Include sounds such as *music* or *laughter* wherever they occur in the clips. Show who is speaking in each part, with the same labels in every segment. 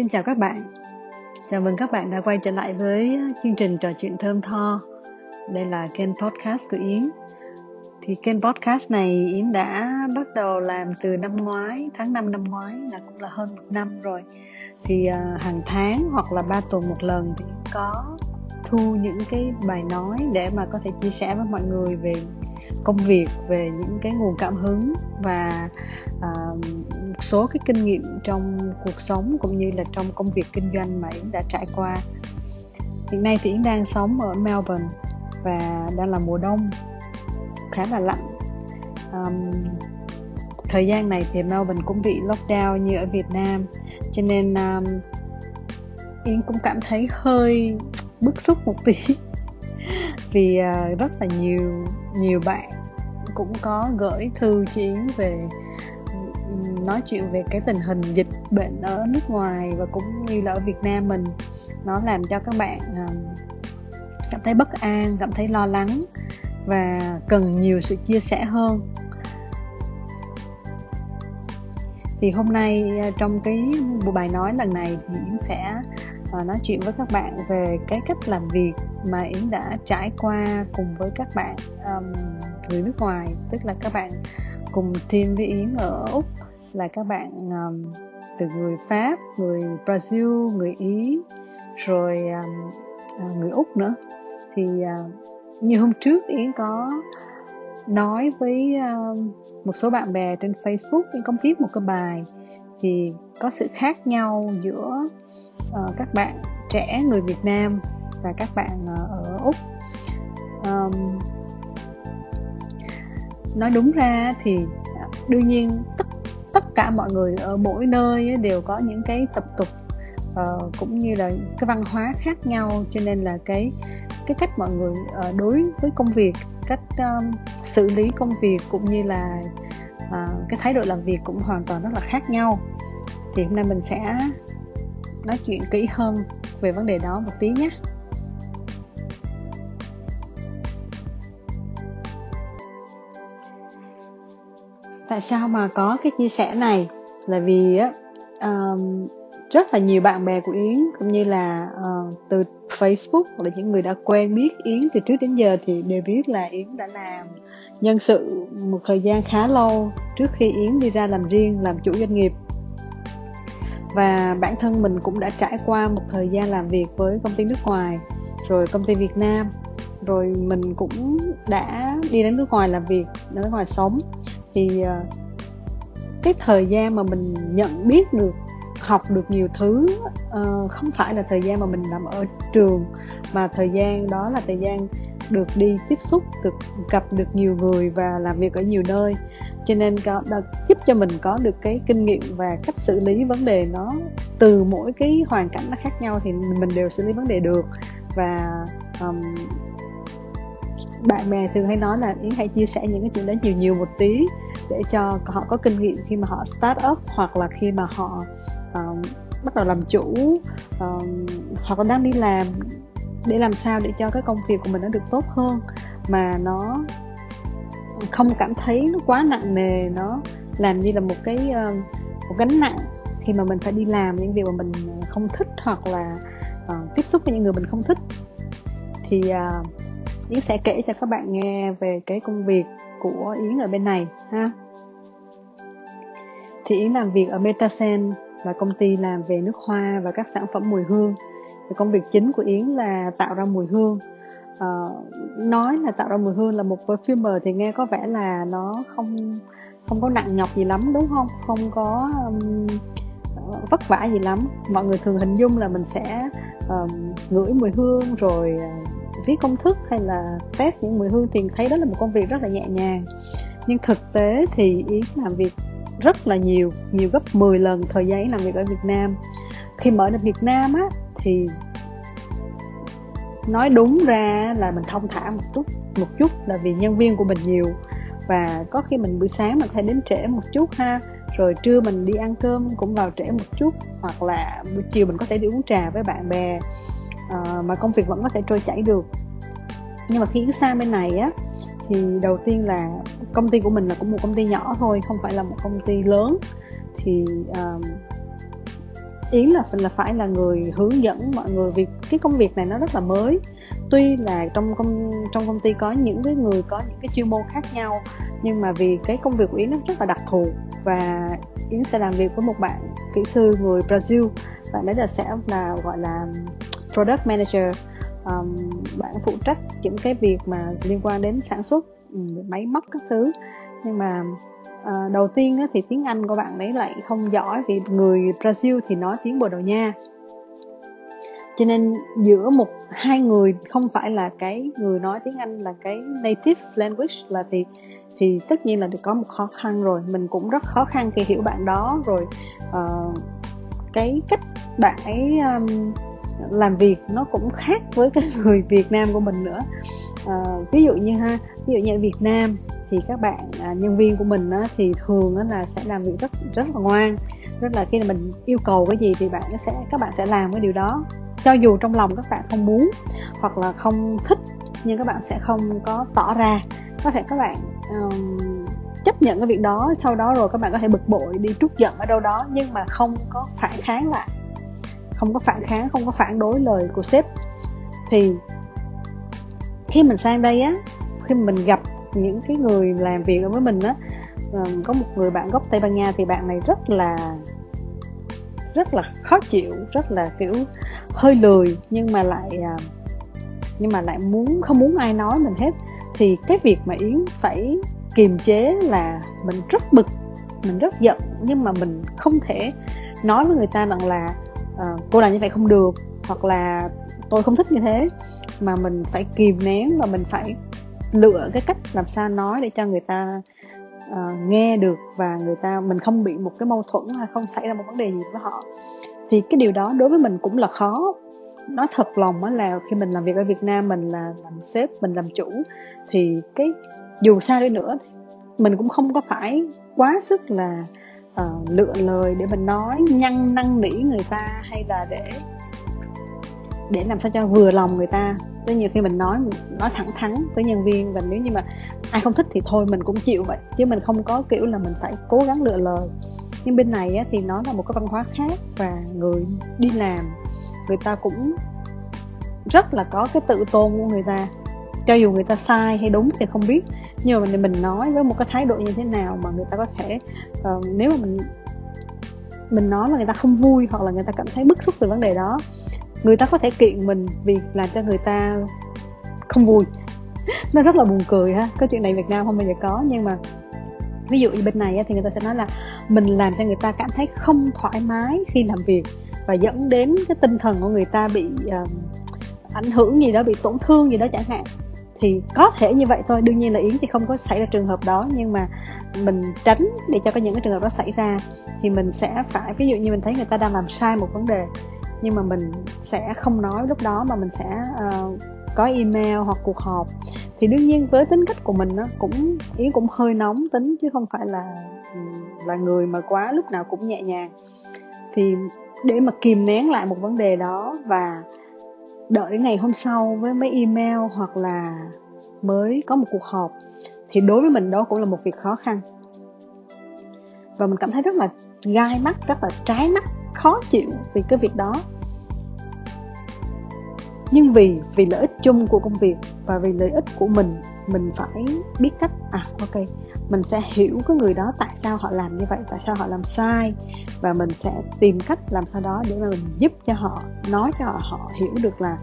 Speaker 1: Xin chào các bạn. Chào mừng các bạn đã quay trở lại với chương trình trò chuyện thơm tho. Đây là kênh podcast của Yến. Thì kênh podcast này Yến đã bắt đầu làm từ năm ngoái, tháng 5 năm ngoái là cũng là hơn một năm rồi. Thì uh, hàng tháng hoặc là ba tuần một lần thì Yến có thu những cái bài nói để mà có thể chia sẻ với mọi người về công việc về những cái nguồn cảm hứng và uh, một số cái kinh nghiệm trong cuộc sống cũng như là trong công việc kinh doanh mà Yến đã trải qua. Hiện nay thì Yến đang sống ở Melbourne và đang là mùa đông khá là lạnh. Um, thời gian này thì Melbourne cũng bị lockdown như ở Việt Nam cho nên um, Yến cũng cảm thấy hơi bức xúc một tí vì uh, rất là nhiều nhiều bạn cũng có gửi thư cho Yến về nói chuyện về cái tình hình dịch bệnh ở nước ngoài và cũng như là ở Việt Nam mình. Nó làm cho các bạn ờ, cảm thấy bất an cảm thấy lo lắng và cần nhiều sự chia sẻ hơn. Thì hôm nay ờ, trong cái buổi bài nói lần này thì Yến sẽ nói chuyện với các bạn về cái cách làm việc mà Yến đã trải qua cùng với các bạn um, người nước ngoài tức là các bạn cùng team với Yến ở Úc là các bạn um, từ người Pháp, người Brazil, người Ý, rồi um, uh, người Úc nữa. Thì uh, như hôm trước Yến có nói với uh, một số bạn bè trên Facebook Yến có viết một cái bài thì có sự khác nhau giữa uh, các bạn trẻ người Việt Nam và các bạn uh, ở Úc. Um, nói đúng ra thì ờ, đương nhiên tất tất cả mọi người ở mỗi nơi đều có những cái tập tục uh, cũng như là cái văn hóa khác nhau cho nên là cái cái cách mọi người uh, đối với công việc cách um, xử lý công việc cũng như là uh, cái thái độ làm việc cũng hoàn toàn rất là khác nhau thì hôm nay mình sẽ nói chuyện kỹ hơn về vấn đề đó một tí nhé. Tại sao mà có cái chia sẻ này? Là vì á um, rất là nhiều bạn bè của Yến cũng như là uh, từ Facebook là những người đã quen biết Yến từ trước đến giờ thì đều biết là Yến đã làm nhân sự một thời gian khá lâu trước khi Yến đi ra làm riêng làm chủ doanh nghiệp và bản thân mình cũng đã trải qua một thời gian làm việc với công ty nước ngoài rồi công ty Việt Nam. Rồi mình cũng đã đi đến nước ngoài làm việc đến nước ngoài sống. Thì ờ, cái thời gian mà mình nhận biết được học được nhiều thứ uh, không phải là thời gian mà mình nằm ở trường mà thời gian đó là thời gian được đi tiếp xúc được gặp được nhiều người và làm việc ở nhiều nơi cho nên có đã giúp cho mình có được cái kinh nghiệm và cách xử lý vấn đề nó từ mỗi cái hoàn cảnh nó khác nhau thì mình đều xử lý vấn đề được. Và um, bạn bè thường hay nói là yến hãy chia sẻ những cái chuyện đó nhiều nhiều một tí để cho họ có kinh nghiệm khi mà họ start up hoặc là khi mà họ um, bắt đầu làm chủ um, hoặc là đang đi làm để làm sao để cho cái công việc của mình nó được tốt hơn. Mà nó không cảm thấy nó quá nặng nề nó làm như là một cái uh, một gánh nặng khi mà mình phải đi làm những việc mà mình không thích hoặc là uh, tiếp xúc với những người mình không thích thì uh, Yến sẽ kể cho các bạn nghe về cái công việc của Yến ở bên này ha. Thì Yến làm việc ở Metasen là công ty làm về nước hoa và các sản phẩm mùi hương. Thì công việc chính của Yến là tạo ra mùi hương. Uh, nói là tạo ra mùi hương là một perfumer thì nghe có vẻ là nó không không có nặng nhọc gì lắm đúng không? Không có um, vất vả gì lắm. Mọi người thường hình dung là mình sẽ um, ngửi mùi hương rồi uh, viết công thức hay là test những mùi hương thì thấy đó là một công việc rất là nhẹ nhàng nhưng thực tế thì yến làm việc rất là nhiều nhiều gấp 10 lần thời gian yến làm việc ở việt nam khi mở ở việt nam á thì nói đúng ra là mình thông thả một chút một chút là vì nhân viên của mình nhiều. Và có khi mình buổi sáng mình phải đến trễ một chút ha rồi trưa mình đi ăn cơm cũng vào trễ một chút hoặc là buổi chiều mình có thể đi uống trà với bạn bè à, mà công việc vẫn có thể trôi chảy được. Nhưng mà khi sang bên này á thì đầu tiên là công ty của mình là cũng một công ty nhỏ thôi không phải là một công ty lớn. Thì uh, yến là là phải là người hướng dẫn mọi người vì cái công việc này nó rất là mới. Tuy là trong công trong công ty có những cái người có những cái chuyên môn khác nhau nhưng mà vì cái công việc của yến nó rất là đặc thù và yến sẽ làm việc với một bạn kỹ sư người brazil. Bạn đấy là sẽ là gọi là product manager. Um, bạn phụ trách những cái việc mà liên quan đến sản xuất ừ, máy móc các thứ. Nhưng mà à, đầu tiên á, thì tiếng Anh của bạn đấy lại không giỏi vì người Brazil thì nói tiếng Bồ Đào Nha. Cho nên giữa một hai người không phải là cái người nói tiếng Anh là cái native language là thì thì tất nhiên là được có một khó khăn rồi. Mình cũng rất khó khăn khi hiểu bạn đó. Rồi uh, cái cách bạn ấy um, làm việc nó cũng khác với cái *laughs* người Việt Nam của mình nữa. Ờ, ví dụ như ha ví dụ như ở Việt Nam thì các bạn à, nhân viên của mình á, thì thường á, là sẽ làm việc rất rất là ngoan rất là khi mà mình yêu cầu cái gì thì bạn sẽ các bạn sẽ làm cái điều đó. Cho dù trong lòng các bạn không muốn hoặc là không thích nhưng các bạn sẽ không có tỏ ra. Có thể các bạn um, chấp nhận cái việc đó sau đó rồi các bạn có thể bực bội đi trút giận ở đâu đó nhưng mà không có phản kháng lại. Không có phản kháng không có phản đối lời của sếp. Thì khi mình sang đây á khi mình gặp những cái người làm việc với mình á ờ, có một người bạn gốc Tây Ban Nha thì bạn này rất là rất là khó chịu rất là kiểu hơi lười nhưng mà lại à, nhưng mà lại muốn không muốn ai nói mình hết. Thì cái việc mà yến phải kiềm chế là mình rất bực mình rất giận nhưng mà mình không thể nói với người ta rằng là uh, cô làm như vậy không được hoặc là tôi không thích như thế mà mình phải kìm nén và mình phải lựa cái cách làm sao nói để cho người ta uh, nghe được và người ta mình không bị một cái mâu thuẫn hay không xảy ra một vấn đề gì với họ. Thì cái điều đó đối với mình cũng là khó. Nói thật lòng á là khi mình làm việc ở Việt Nam mình là làm sếp mình làm chủ thì cái dù sao đi nữa mình cũng không có phải quá sức là uh, lựa lời để mình nói nhăn năn nỉ người ta hay là để để làm sao cho vừa lòng người ta. Tới nhiều khi mình nói nói thẳng thắn với nhân viên và nếu như mà ai không thích thì thôi mình cũng chịu vậy. Chứ mình không có kiểu là mình phải cố gắng lựa lời. Nhưng bên này á, thì nó là một cái văn hóa khác và người đi làm người ta cũng rất là có cái tự tôn của người ta. Cho dù người ta sai hay đúng thì không biết. Nhưng mà mình mình nói với một cái thái độ như thế nào mà người ta có thể uh, nếu mà mình mình nói mà người ta không vui hoặc là người ta cảm thấy bức xúc về vấn đề đó người ta có thể kiện mình vì làm cho người ta không vui. *laughs* Nó rất là buồn cười ha. Cái chuyện này Việt Nam không bao giờ có nhưng mà ví dụ như bên này thì người ta sẽ nói là mình làm cho người ta cảm thấy không thoải mái khi làm việc và dẫn đến cái tinh thần của người ta bị uh, ảnh hưởng gì đó bị tổn thương gì đó chẳng hạn. Thì có thể như vậy thôi. Đương nhiên là yến thì không có xảy ra trường hợp đó nhưng mà mình tránh để cho có những cái trường hợp đó xảy ra thì mình sẽ phải ví dụ như mình thấy người ta đang làm sai một vấn đề nhưng mà mình sẽ không nói lúc đó mà mình sẽ uh, có email hoặc cuộc họp. Thì đương nhiên với tính cách của mình nó cũng ý cũng hơi nóng tính chứ không phải là là người mà quá lúc nào cũng nhẹ nhàng. Thì để mà kìm nén lại một vấn đề đó và đợi ngày hôm sau với mấy email hoặc là mới có một cuộc họp thì đối với mình đó cũng là một việc khó khăn. Và mình cảm thấy rất là gai mắt rất là trái mắt khó chịu vì cái việc đó. Nhưng vì vì lợi ích chung của công việc và vì lợi ích của mình mình phải biết cách à ok mình sẽ hiểu cái người đó tại sao họ làm như vậy tại sao họ làm sai và mình sẽ tìm cách làm sao đó để mà mình giúp cho họ nói cho họ, họ hiểu được là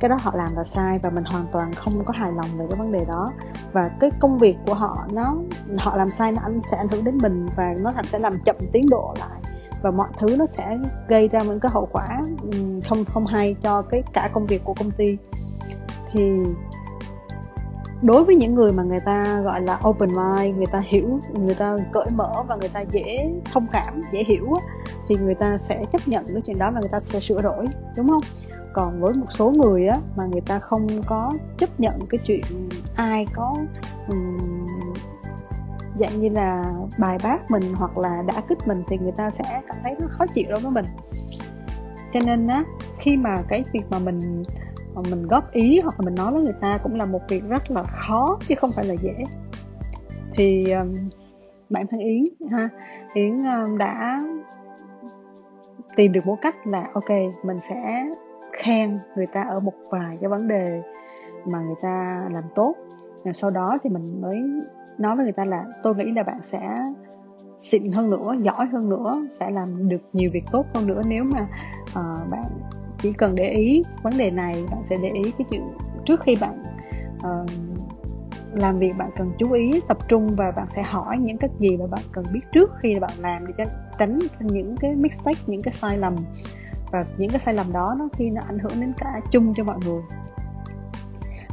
Speaker 1: cái đó họ làm là sai và mình hoàn toàn không có hài lòng về cái vấn đề đó. Và cái công việc của họ nó họ làm sai nó sẽ ảnh hưởng đến mình và nó sẽ làm chậm tiến độ lại và mọi thứ nó sẽ gây ra những cái hậu quả ừ, không không hay cho cái cả công việc của công ty. Thì đối với những người mà người ta gọi là open mind người ta hiểu người ta cởi mở và người ta dễ thông cảm dễ hiểu thì người ta sẽ chấp nhận cái chuyện đó và người ta sẽ sửa đổi đúng không? Còn với một số người á mà người ta không có chấp nhận cái chuyện ai có um, dạng như là bài bác mình hoặc là đã kích mình thì người ta sẽ cảm thấy nó khó chịu đối với mình. Cho nên á khi mà cái việc mà mình mà mình góp ý hoặc là mình nói với người ta cũng là một việc rất là khó chứ không phải là dễ. Thì um, bản thân yến ha yến um, đã tìm được một cách là ok mình sẽ khen người ta ở một vài cái vấn đề mà người ta làm tốt. Và sau đó thì mình mới nói với người ta là tôi nghĩ là bạn sẽ xịn hơn nữa giỏi hơn nữa sẽ làm được nhiều việc tốt hơn nữa. Nếu mà uh, bạn chỉ cần để ý vấn đề này bạn sẽ để ý cái chuyện trước khi bạn uh, làm việc bạn cần chú ý tập trung và bạn sẽ hỏi những cái gì mà bạn cần biết trước khi bạn làm để tránh những cái mistake những cái sai lầm. Và những cái sai lầm đó nó khi nó ảnh hưởng đến cả chung cho mọi người.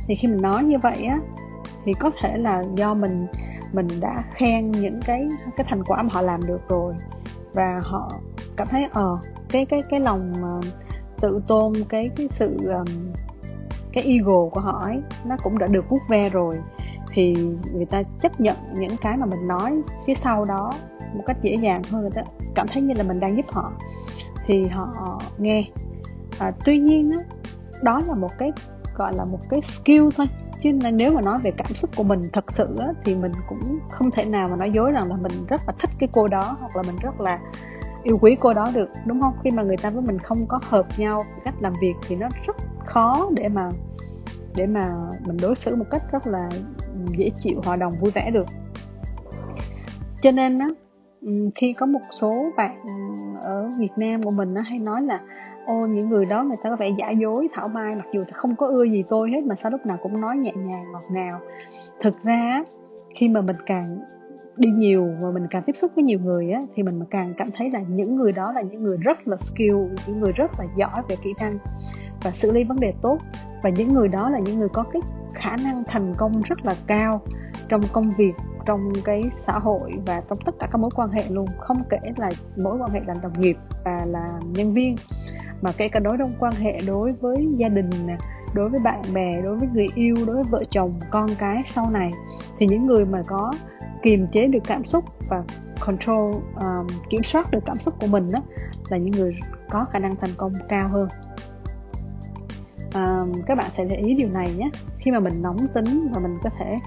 Speaker 1: Thì khi mình nói như vậy á thì có thể là do mình mình đã khen những cái cái thành quả mà họ làm được rồi. Và họ cảm thấy ờ uh, cái cái cái lòng uh, tự tôn cái cái sự um, cái ego của họ ấy nó cũng đã được vuốt ve rồi. Thì người ta chấp nhận những cái mà mình nói phía sau đó một cách dễ dàng hơn người ta cảm thấy như là mình đang giúp họ. Thì họ nghe. À, tuy nhiên đó, đó là một cái gọi là một cái skill thôi chứ nếu mà nói về cảm xúc của mình thật sự á, thì mình cũng không thể nào mà nói dối rằng là mình rất là thích cái cô đó hoặc là mình rất là yêu quý cô đó được đúng không? Khi mà người ta với mình không có hợp nhau cách làm việc thì nó rất khó để mà để mà mình đối xử một cách rất là dễ chịu hòa đồng vui vẻ được. Cho nên á khi có một số bạn ở Việt Nam của mình nó hay nói là ô, những người đó người ta có vẻ giả dối, thảo mai, mặc dù không có ưa gì tôi hết, mà sao lúc nào cũng nói nhẹ nhàng, ngọt ngào. Thực ra khi mà mình càng đi nhiều và mình càng tiếp xúc với nhiều người á, thì mình càng cảm thấy là những người đó là những người rất là skill những người rất là giỏi về kỹ năng và xử lý vấn đề tốt. Và những người đó là những người có cái khả năng thành công rất là cao trong công việc, trong cái xã hội và trong tất cả các mối quan hệ luôn, không kể là mối quan hệ là đồng nghiệp và là nhân viên mà kể cả đối trong quan hệ đối với gia đình đối với bạn bè đối với người yêu đối với vợ chồng con cái sau này thì những người mà có kiềm chế được cảm xúc và control um, kiểm soát được cảm xúc của mình đó là những người có khả năng thành công cao hơn. Um, các bạn sẽ để ý điều này nhé. Khi mà mình nóng tính và mình có thể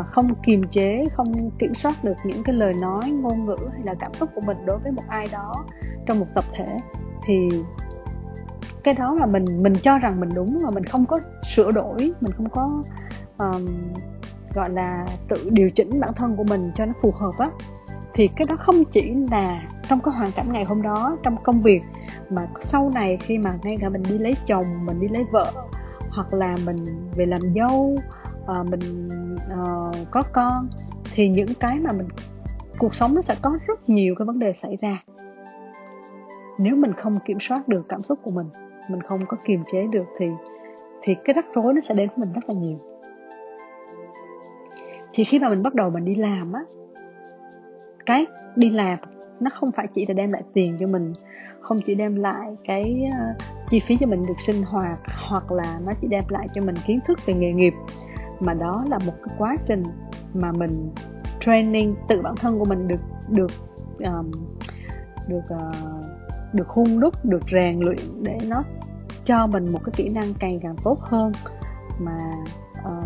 Speaker 1: uh, không kiềm chế không kiểm soát được những cái lời nói ngôn ngữ hay là cảm xúc của mình đối với một ai đó trong một tập thể thì cái đó là mình mình cho rằng mình đúng và mình không có sửa đổi mình không có um, gọi là tự điều chỉnh bản thân của mình cho nó phù hợp á thì cái đó không chỉ là trong cái hoàn cảnh ngày hôm đó trong công việc mà sau này khi mà ngay cả mình đi lấy chồng mình đi lấy vợ hoặc là mình về làm dâu uh, mình uh, có con thì những cái mà mình cuộc sống nó sẽ có rất nhiều cái vấn đề xảy ra nếu mình không kiểm soát được cảm xúc của mình mình không có kiềm chế được thì thì cái rắc rối nó sẽ đến với mình rất là nhiều. Thì khi mà mình bắt đầu mình đi làm á cái đi làm nó không phải chỉ là đem lại tiền cho mình không chỉ đem lại cái ờ, chi phí cho mình được sinh hoạt hoặc là nó chỉ đem lại cho mình kiến thức về nghề nghiệp mà đó là một cái quá trình mà mình training tự bản thân của mình được được um, được uh, được hung đúc được rèn luyện để nó cho mình một cái kỹ năng càng càng tốt hơn mà uh,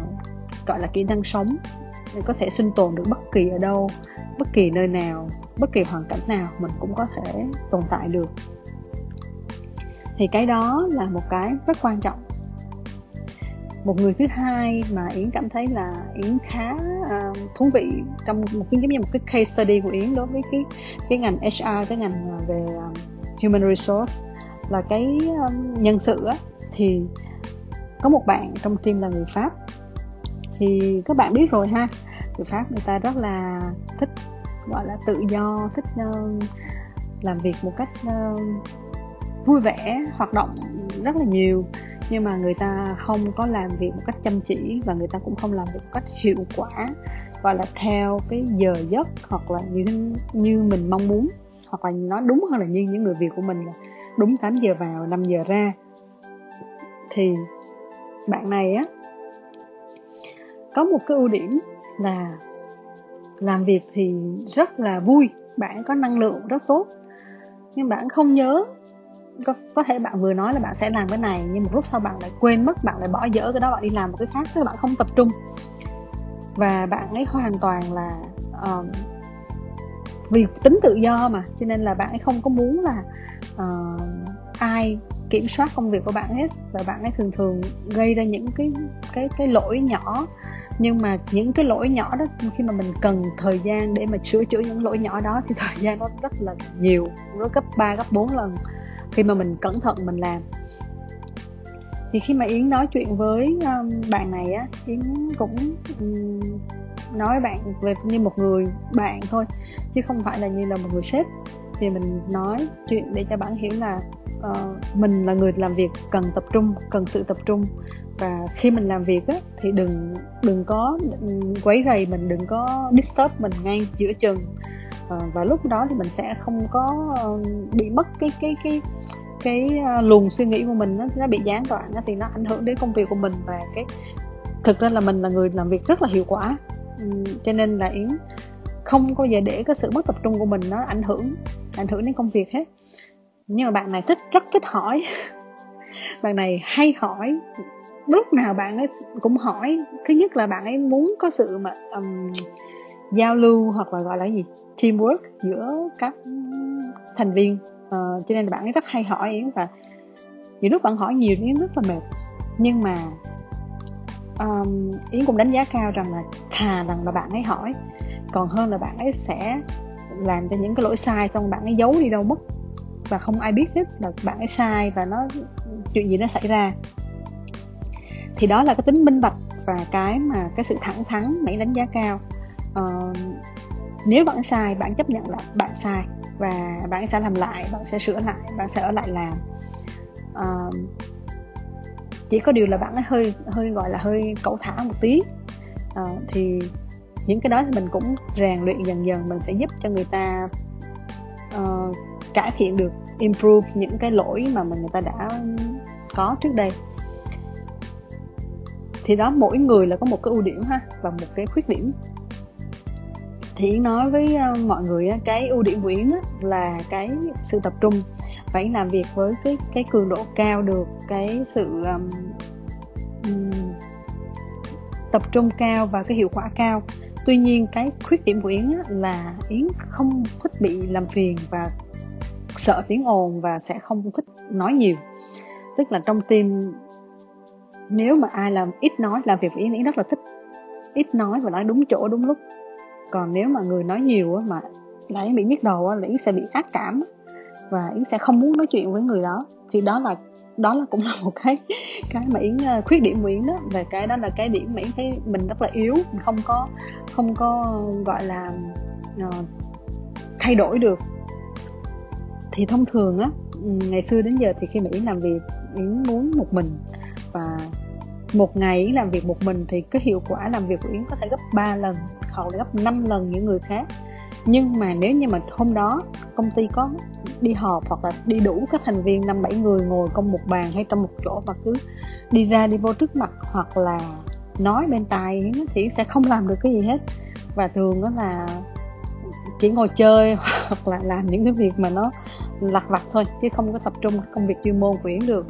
Speaker 1: gọi là kỹ năng sống. Để có thể sinh tồn được bất kỳ ở đâu bất kỳ nơi nào bất kỳ hoàn cảnh nào mình cũng có thể tồn tại được. Thì cái đó là một cái rất quan trọng. Một người thứ hai mà yến cảm thấy là yến khá uh, thú vị trong một cái giống như một cái case study của yến đối với cái cái ngành hr cái ngành về uh, human resource là cái um, nhân sự á thì có một bạn trong team là người pháp. Thì các bạn biết rồi ha người pháp người ta rất là thích gọi là tự do thích uh, làm việc một cách uh, vui vẻ hoạt động rất là nhiều. Nhưng mà người ta không có làm việc một cách chăm chỉ và người ta cũng không làm việc một cách hiệu quả gọi là theo cái giờ giấc hoặc là như như mình mong muốn hoặc là nói đúng hơn là như những người việt của mình là đúng 8 giờ vào 5 giờ ra. Thì bạn này á có một cái ưu điểm là làm việc thì rất là vui bạn có năng lượng rất tốt. Nhưng bạn không nhớ có, có thể bạn vừa nói là bạn sẽ làm cái này nhưng một lúc sau bạn lại quên mất bạn lại bỏ dở cái đó bạn đi làm một cái khác tức là bạn không tập trung. Và bạn ấy hoàn toàn là uh, vì tính tự do mà cho nên là bạn ấy không có muốn là uh, ai kiểm soát công việc của bạn hết. Và bạn ấy thường thường gây ra những cái cái cái lỗi nhỏ. Nhưng mà những cái lỗi nhỏ đó khi mà mình cần thời gian để mà sửa chữa những lỗi nhỏ đó thì *laughs* thời gian nó rất là nhiều nó gấp 3 gấp 4 lần khi mà mình cẩn thận mình làm. Thì khi mà yến nói chuyện với um, bạn này á yến cũng um, nói bạn về như một người bạn thôi chứ không phải là như là một người sếp. Thì mình nói chuyện để cho bạn hiểu là uh, mình là người làm việc cần tập trung cần sự tập trung. Và khi mình làm việc á, thì đừng đừng có quấy rầy mình đừng có disturb mình ngay giữa chừng. Uh, và lúc đó thì mình sẽ không có uh, bị mất cái cái cái cái uh, luồng suy nghĩ của mình nó, nó bị gián đoạn thì nó ảnh hưởng đến công việc của mình. Và cái thực ra là mình là người làm việc rất là hiệu quả cho nên là yến không có giờ để cái sự mất tập trung của mình nó ảnh hưởng ảnh hưởng đến công việc hết. Nhưng mà bạn này thích rất thích hỏi. *laughs* Bạn này hay hỏi. Lúc nào bạn ấy cũng hỏi. Thứ nhất là bạn ấy muốn có sự mà um, giao lưu hoặc là gọi là gì? Teamwork giữa các thành viên. Uh, cho nên là bạn ấy rất hay hỏi yến và nhiều lúc bạn hỏi nhiều yến rất là mệt. Nhưng mà um, yến cũng đánh giá cao rằng là thà rằng là bạn ấy hỏi còn hơn là bạn ấy sẽ làm cho những cái lỗi sai xong bạn ấy giấu đi đâu mất và không ai biết hết là bạn ấy sai và nó chuyện gì nó xảy ra. Thì đó là cái tính minh bạch và cái mà cái sự thẳng thắn nãy đánh giá cao. Uh, nếu bạn sai bạn chấp nhận là bạn sai và bạn sẽ làm lại bạn sẽ sửa lại bạn sẽ ở lại làm. Uh, chỉ có điều là bạn ấy hơi hơi gọi là hơi cẩu thả một tí. À, thì những cái đó thì mình cũng rèn luyện dần dần mình sẽ giúp cho người ta uh, cải thiện được improve những cái lỗi mà mình người ta đã có trước đây. Thì đó mỗi người là có một cái ưu điểm ha và một cái khuyết điểm. Thì nói với ờ, mọi người cái ưu điểm của Yến là cái sự tập trung phải làm việc với cái cái cường độ cao được cái sự um, um, tập trung cao và cái hiệu quả cao. Tuy nhiên cái khuyết điểm của Yến là Yến không thích bị làm phiền và sợ tiếng ồn và sẽ không thích nói nhiều. Tức là trong team nếu mà ai làm ít nói làm việc với Yến Yến rất là thích ít nói và nói đúng chỗ đúng lúc. Còn nếu mà người nói nhiều mà lại bị nhức đầu là Yến sẽ bị ác cảm và Yến sẽ không muốn nói chuyện với người đó. Thì đó là đó là cũng là một cái cái mà yến ờ, khuyết điểm của yến đó. Về cái đó là cái điểm mà yến thấy mình rất là yếu mình không có không có gọi là uh, thay đổi được. Thì thông thường á ừ, ngày xưa đến giờ thì khi mà yến làm việc yến muốn một mình. Và một ngày yến làm việc một mình thì cái hiệu quả làm việc của yến có thể gấp 3 lần hoặc là gấp 5 lần những người khác nhưng mà nếu như mà hôm đó công ty có đi họp hoặc là đi đủ các thành viên năm bảy người ngồi trong một bàn hay trong một chỗ và cứ đi ra đi vô trước mặt hoặc là nói bên tai thì sẽ không làm được cái gì hết. Và thường đó là chỉ ngồi chơi *laughs* hoặc là làm những cái việc mà nó lặt vặt thôi, chứ không có tập trung công việc chuyên môn của Yến được.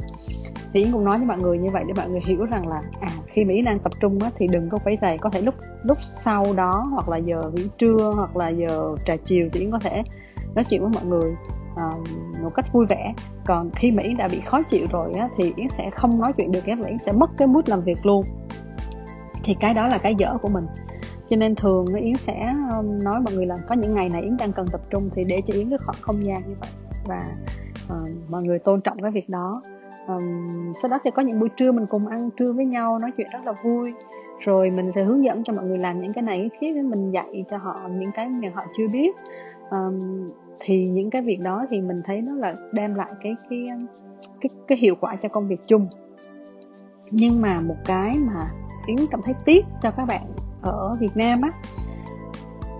Speaker 1: Thì Yến cũng nói với mọi người như vậy để mọi người hiểu rằng là à khi mà Yến đang tập trung á, thì đừng có phải rầy có thể lúc lúc sau đó hoặc là giờ nghỉ trưa hoặc là giờ trà chiều thì Yến có thể nói chuyện với mọi người uh, một cách vui vẻ. Còn khi mà Yến đã bị khó chịu rồi á, thì Yến sẽ không nói chuyện được Yến, Yến sẽ mất cái mút làm việc luôn. Thì cái đó là cái dở của mình. Cho nên thường Yến sẽ ờ, nói mọi người là có những ngày này Yến đang cần tập trung thì để cho Yến cái khoảng không gian như vậy và uh, mọi người tôn trọng cái việc đó um, sau đó thì có những buổi trưa mình cùng ăn trưa với nhau nói chuyện rất là vui. Rồi mình sẽ hướng dẫn cho mọi người làm những cái này cái khác mình dạy cho họ những cái mà họ chưa biết. Um, thì những cái việc đó thì mình thấy nó là đem lại cái cái cái cái hiệu quả cho công việc chung. Nhưng mà một cái mà yến cảm thấy tiếc cho các bạn ở việt nam á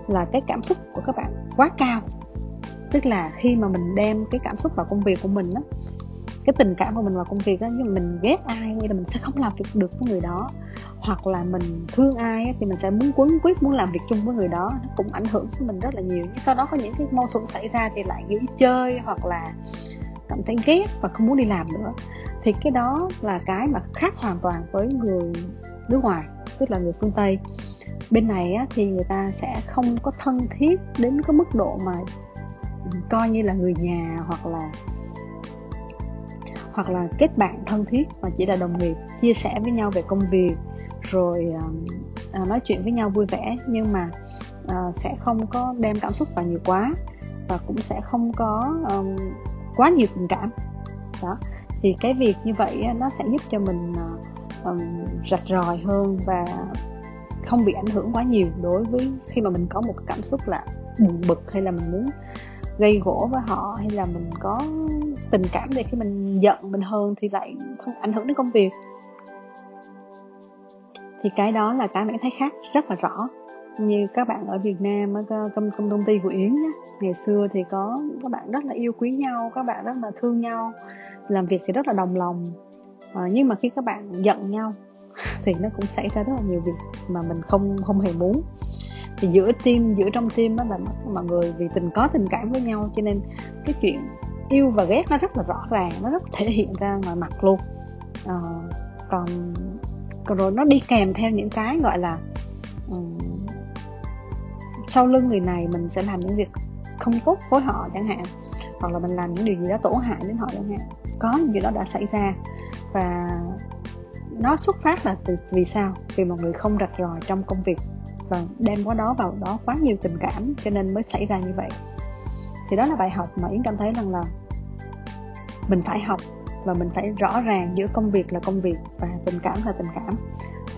Speaker 1: là cái cảm xúc của các bạn quá cao. Tức là khi mà mình đem cái cảm xúc vào công việc của mình á cái tình cảm của mình vào công việc á nhưng mà mình ghét ai vậy là mình sẽ không làm việc được với người đó hoặc là mình thương ai á, thì mình sẽ muốn quấn quyết muốn làm việc chung với người đó nó cũng ảnh hưởng với mình rất là nhiều. Nhưng sau đó có những cái mâu thuẫn xảy ra thì lại nghĩ chơi hoặc là cảm thấy ghét và không muốn đi làm nữa. Thì cái đó là cái mà khác hoàn toàn với người nước ngoài tức là người phương tây. Bên này á, thì người ta sẽ không có thân thiết đến cái mức độ mà coi như là người nhà hoặc là hoặc là kết bạn thân thiết mà chỉ là đồng nghiệp chia sẻ với nhau về công việc rồi uh, nói chuyện với nhau vui vẻ. Nhưng mà uh, sẽ không có đem cảm xúc vào nhiều quá và cũng sẽ không có um, quá nhiều tình cảm. Đó. Thì cái việc như vậy nó sẽ giúp cho mình uh, um, rạch ròi hơn và không bị ảnh hưởng quá nhiều đối với khi mà mình có một cảm xúc là buồn bực hay là mình muốn gây gỗ với họ hay là mình có tình cảm để khi mình giận mình hơn thì lại không ảnh hưởng đến công việc. Thì cái đó là cái mình thấy khác rất là rõ. Như các bạn ở Việt Nam công công công ty của Yến nhé ngày xưa thì có các bạn rất là yêu quý nhau các bạn rất là thương nhau làm việc thì rất là đồng lòng. À, nhưng mà khi các bạn giận nhau *laughs* thì nó cũng xảy ra rất là nhiều việc mà mình không không hề muốn thì giữa team giữa trong team đó là mọi người vì tình có tình cảm với nhau cho nên cái chuyện yêu và ghét nó rất là rõ ràng nó rất thể hiện ra ngoài mặt luôn. À, còn còn rồi nó đi kèm theo những cái gọi là um, sau lưng người này mình sẽ làm những việc không tốt với họ chẳng hạn hoặc là mình làm những điều gì đó tổn hại đến họ chẳng hạn. Có những điều đó đã xảy ra và nó xuất phát là từ vì sao? Vì một người không rạch ròi trong công việc và đem quá đó vào đó quá nhiều tình cảm cho nên mới xảy ra như vậy. Thì đó là bài học mà yến cảm thấy rằng là mình phải học và mình phải rõ ràng giữa công việc là công việc và tình cảm là tình cảm.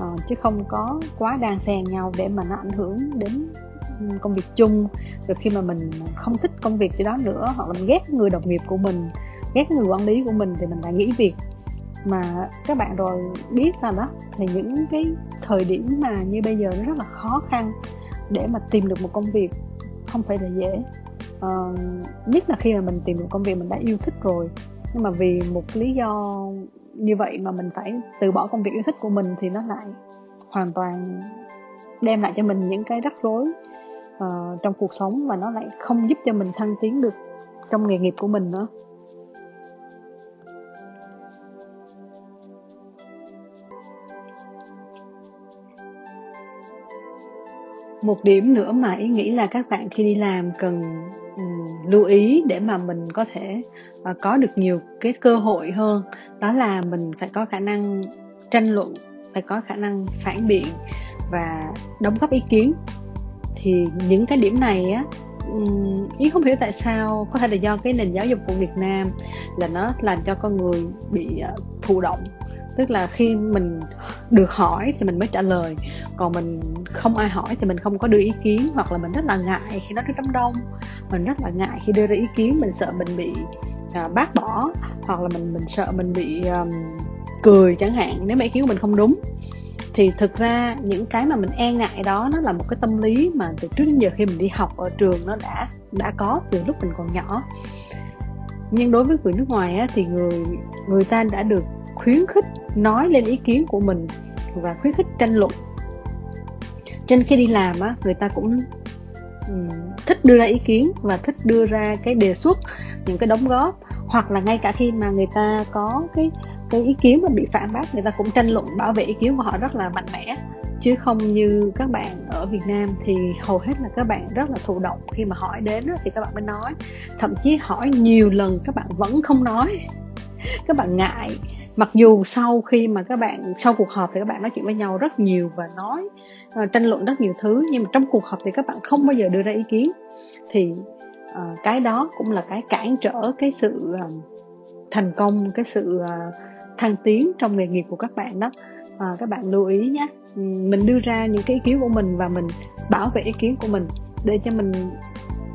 Speaker 1: À, chứ không có quá đan xen nhau để mà nó ảnh hưởng đến ừ, công việc chung. Rồi khi mà mình không thích công việc gì đó nữa hoặc là mình ghét người đồng nghiệp của mình ghét người quản lý của mình thì mình lại nghỉ việc mà các bạn rồi biết là đó thì những cái thời điểm mà như bây giờ nó rất là khó khăn để mà tìm được một công việc không phải là dễ. Uh, nhất là khi mà mình tìm được công việc mình đã yêu thích rồi. Nhưng mà vì một lý do như vậy mà mình phải từ bỏ công việc yêu thích của mình thì nó lại hoàn toàn đem lại cho mình những cái rắc rối uh, trong cuộc sống và nó lại không giúp cho mình thăng tiến được trong nghề nghiệp của mình nữa. Một điểm nữa mà ý nghĩ là các bạn khi đi làm cần um, lưu ý để mà mình có thể uh, có được nhiều cái cơ hội hơn. Đó là mình phải có khả năng tranh luận phải có khả năng phản biện và đóng góp ý kiến. Thì những cái điểm này á ừ, ý không hiểu tại sao có thể là do cái nền giáo dục của Việt Nam là nó làm cho con người bị uh, thụ động tức là khi mình được hỏi thì mình mới trả lời. Còn mình không ai hỏi thì mình không có đưa ý kiến hoặc là mình rất là ngại khi nói trước đám đông. Mình rất là ngại khi đưa ra ý kiến mình sợ mình bị uh, bác bỏ hoặc là mình mình sợ mình bị um, cười chẳng hạn nếu mà ý kiến của mình không đúng. Thì thực ra những cái mà mình e ngại đó nó là một cái tâm lý mà từ trước đến giờ khi mình đi học ở trường nó đã đã có từ lúc mình còn nhỏ. Nhưng đối với người nước ngoài á, thì người người ta đã được khuyến khích nói lên ý kiến của mình và khuyến khích tranh luận. Trên khi đi làm á người ta cũng um, thích đưa ra ý kiến và thích đưa ra cái đề xuất những cái đóng góp. Hoặc là ngay cả khi mà người ta có cái cái ý kiến mà bị phản bác người ta cũng tranh luận bảo vệ ý kiến của họ rất là mạnh mẽ. Chứ không như các bạn ở Việt Nam thì hầu hết là các bạn rất là thụ động. Khi mà hỏi đến thì các bạn mới nói. Thậm chí hỏi nhiều lần các bạn vẫn không nói. Các bạn ngại mặc dù sau khi mà các bạn sau cuộc họp thì các bạn nói chuyện với nhau rất nhiều và nói uh, tranh luận rất nhiều thứ nhưng mà trong cuộc họp thì các bạn không bao giờ đưa ra ý kiến. Thì uh, cái đó cũng là cái cản trở cái sự uh, thành công cái sự uh, thăng tiến trong nghề nghiệp của các bạn đó. Uh, các bạn lưu ý nhé mình đưa ra những cái ý kiến của mình và mình bảo vệ ý kiến của mình để cho mình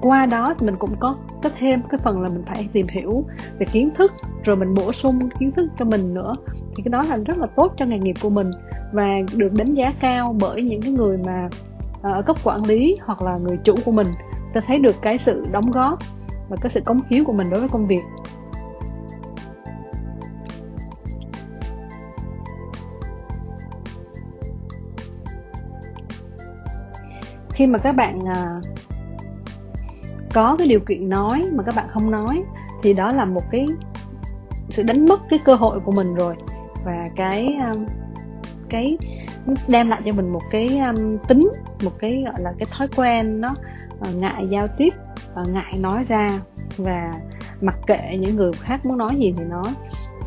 Speaker 1: qua đó thì mình cũng có có thêm cái phần là mình phải tìm hiểu về kiến thức, rồi mình bổ sung kiến thức cho mình nữa. Thì cái đó là rất là tốt cho nghề nghiệp của mình và được đánh giá cao bởi những cái người mà ờ, ở cấp quản lý hoặc là người chủ của mình. Ta thấy được cái sự đóng góp và cái sự cống hiến của mình đối với công việc. Khi mà các bạn à, có cái điều kiện nói mà các bạn không nói thì đó là một cái sự đánh mất cái cơ hội của mình rồi. Và cái um, cái đem lại cho mình một cái um, tính một cái gọi là cái thói quen nó uh, ngại giao tiếp uh, ngại nói ra. Và mặc kệ những người khác muốn nói gì thì nói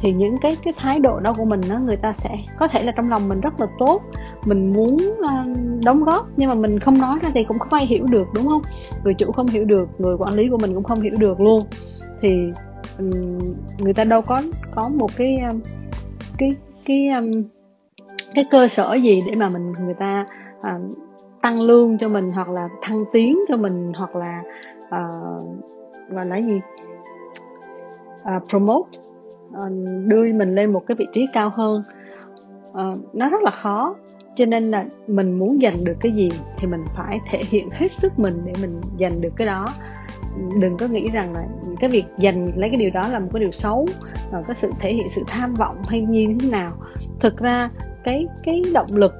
Speaker 1: thì những cái cái thái độ đó của mình nó người ta sẽ có thể là trong lòng mình rất là tốt. Mình muốn uh, đóng góp nhưng mà mình không nói ra thì cũng không ai hiểu được đúng không? Người chủ không hiểu được người quản lý của mình cũng không hiểu được luôn. Thì um, người ta đâu có có một cái um, cái cái um, cái cơ sở gì để mà mình người ta uh, tăng lương cho mình hoặc là thăng tiến cho mình hoặc là uh, gọi là gì? Uh, promote Ờ, đưa mình lên một cái vị trí cao hơn. Uh, nó rất là khó. Cho nên là mình muốn giành được cái gì thì mình phải thể hiện hết sức mình để mình giành được cái đó. Đừng có nghĩ rằng là cái việc giành lấy cái điều đó là một cái điều xấu rồi có sự thể hiện sự tham vọng hay như thế nào. Thực ra cái cái động lực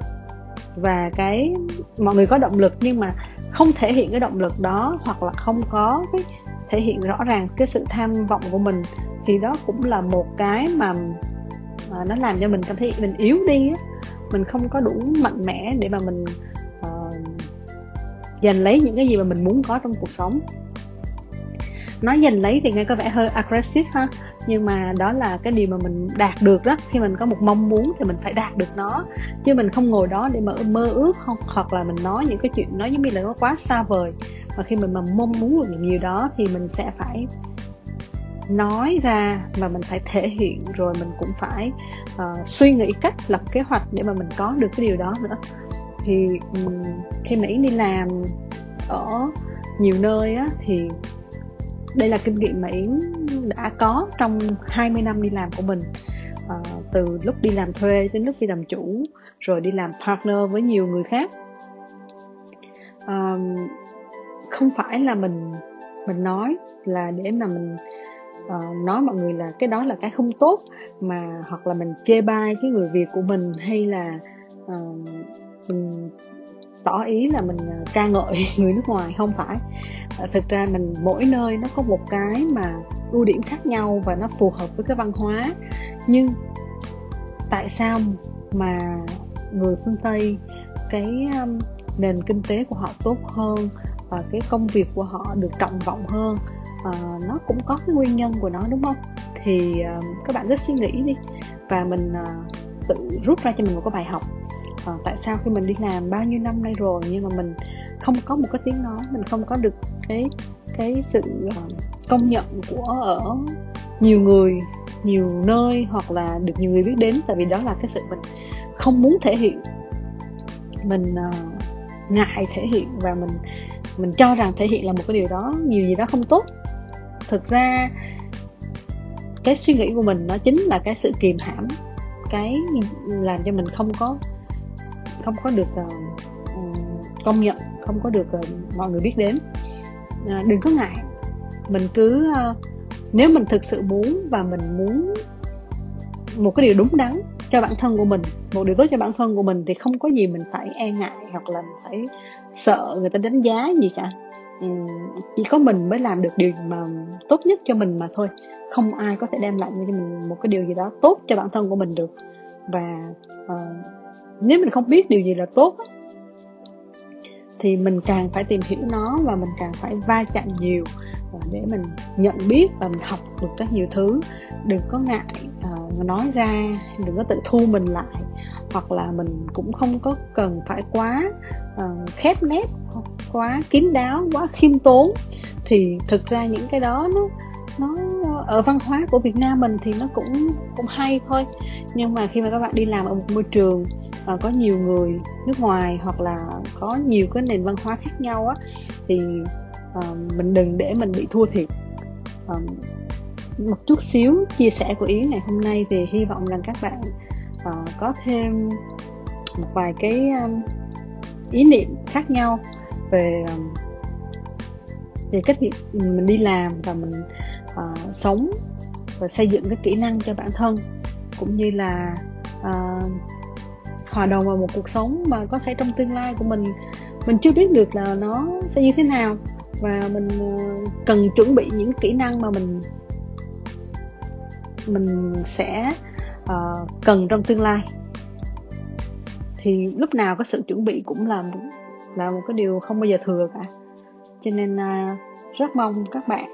Speaker 1: và cái mọi người có động lực nhưng mà không thể hiện cái động lực đó hoặc là không có cái thể hiện rõ ràng cái sự tham vọng của mình thì đó cũng là một cái mà à, nó làm cho mình cảm thấy mình yếu đi á. Mình không có đủ mạnh mẽ để mà mình uh, giành lấy những cái gì mà mình muốn có trong cuộc sống. Nói giành lấy thì nghe có vẻ hơi aggressive ha nhưng mà đó là cái điều mà mình đạt được đó. Khi mình có một mong muốn thì mình phải đạt được nó chứ mình không ngồi đó để mà mơ ước không hoặc là mình nói những cái chuyện nói giống như là nó quá xa vời. Và khi mình mà mong muốn được những điều đó thì mình sẽ phải nói ra mà mình phải thể hiện rồi mình cũng phải uh, suy nghĩ cách lập kế hoạch để mà mình có được cái điều đó nữa. Thì um, khi mỹ đi làm ở nhiều nơi á thì đây là kinh nghiệm mà Yến đã có trong 20 năm đi làm của mình. À, từ lúc đi làm thuê đến lúc đi làm chủ rồi đi làm partner với nhiều người khác. À, không phải là mình mình nói là để mà mình uh, nói mọi người là cái đó là cái không tốt mà hoặc là mình chê bai cái người việt của mình hay là uh, mình tỏ ý là mình ờ, ca ngợi *laughs* người nước ngoài không phải. Thực ra mình mỗi nơi nó có một cái mà ưu điểm khác nhau và nó phù hợp với cái văn hóa. Nhưng tại sao mà người phương tây cái um, nền kinh tế của họ tốt hơn và cái công việc của họ được trọng vọng hơn? Uh, nó cũng có cái nguyên nhân của nó đúng không? Thì uh, các bạn cứ suy nghĩ đi và mình uh, tự rút ra cho mình một cái bài học. Uh, tại sao khi mình đi làm bao nhiêu năm nay rồi nhưng mà mình không có một cái tiếng nói mình không có được cái cái sự uh, công nhận của ở nhiều người nhiều nơi hoặc là được nhiều người biết đến tại vì đó là cái sự mình không muốn thể hiện. Mình uh, ngại thể hiện và mình mình cho rằng thể hiện là một cái điều đó nhiều gì đó không tốt thực ra cái suy nghĩ của mình nó chính là cái sự kìm hãm cái làm cho mình không có không có được uh, công nhận không có được uh, mọi người biết đến. Uh, đừng có ngại. Mình cứ uh, nếu mình thực sự muốn và mình muốn một cái điều đúng đắn cho bản thân của mình một điều tốt cho bản thân của mình thì không có gì mình phải e ngại hoặc là mình phải sợ người ta đánh giá gì cả chỉ có mình mới làm được điều mà tốt nhất cho mình mà thôi. Không ai có thể đem lại cho mình một cái điều gì đó tốt cho bản thân của mình được. Và uh, nếu mình không biết điều gì là tốt thì mình càng phải tìm hiểu nó và mình càng phải va chạm nhiều ờ, để mình nhận biết và mình học được rất nhiều thứ đừng có ngại uh, nói ra đừng có tự thu mình lại hoặc là mình cũng không có cần phải quá uh, khép nép quá kín đáo quá khiêm tốn. Thì thực ra những cái đó nó nó ở văn hóa của Việt Nam mình thì nó cũng cũng hay thôi. Nhưng mà khi mà các bạn đi làm ở một môi trường và có nhiều người nước ngoài hoặc là có nhiều cái nền văn hóa khác nhau á thì uh, mình đừng để mình bị thua thiệt. Uh, một chút xíu chia sẻ của yến ngày hôm nay thì hy vọng rằng các bạn uh, có thêm một vài cái um, ý niệm khác nhau về um, về cách mình đi làm và mình uh, sống và xây dựng cái kỹ năng cho bản thân cũng như là uh, hòa đồng vào một cuộc sống mà có thể trong tương lai của mình mình chưa biết được là nó sẽ như thế nào. Và mình cần chuẩn bị những kỹ năng mà mình mình sẽ uh, cần trong tương lai. Thì lúc nào có sự chuẩn bị cũng là là một cái điều không bao giờ thừa cả. Cho nên uh, rất mong các bạn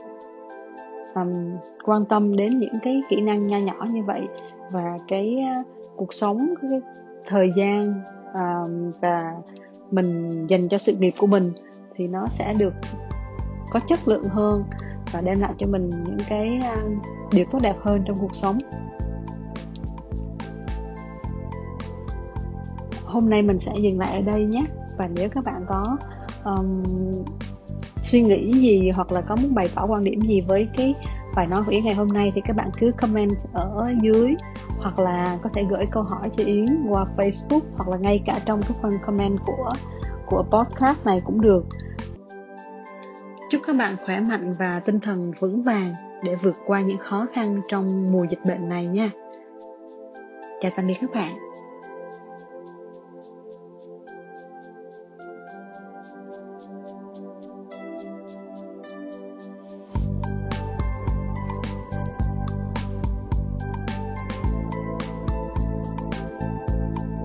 Speaker 1: um, quan tâm đến những cái kỹ năng nho nhỏ như vậy và cái uh, cuộc sống cái thời gian uh, và mình dành cho sự nghiệp của mình thì nó sẽ được có chất lượng hơn và đem lại cho mình những cái à, điều tốt đẹp hơn trong cuộc sống. Hôm nay mình sẽ dừng lại ở đây nhé. Và nếu các bạn có um, suy nghĩ gì hoặc là có muốn bày tỏ quan điểm gì với cái bài nói của Yến ngày hôm nay thì các bạn cứ comment ở dưới. Hoặc là có thể gửi câu hỏi cho Yến qua Facebook hoặc là ngay cả trong cái phần comment của của podcast này cũng được. Các bạn khỏe mạnh và tinh thần vững vàng để vượt qua những khó khăn trong mùa dịch bệnh này nha. Chào tạm biệt các bạn.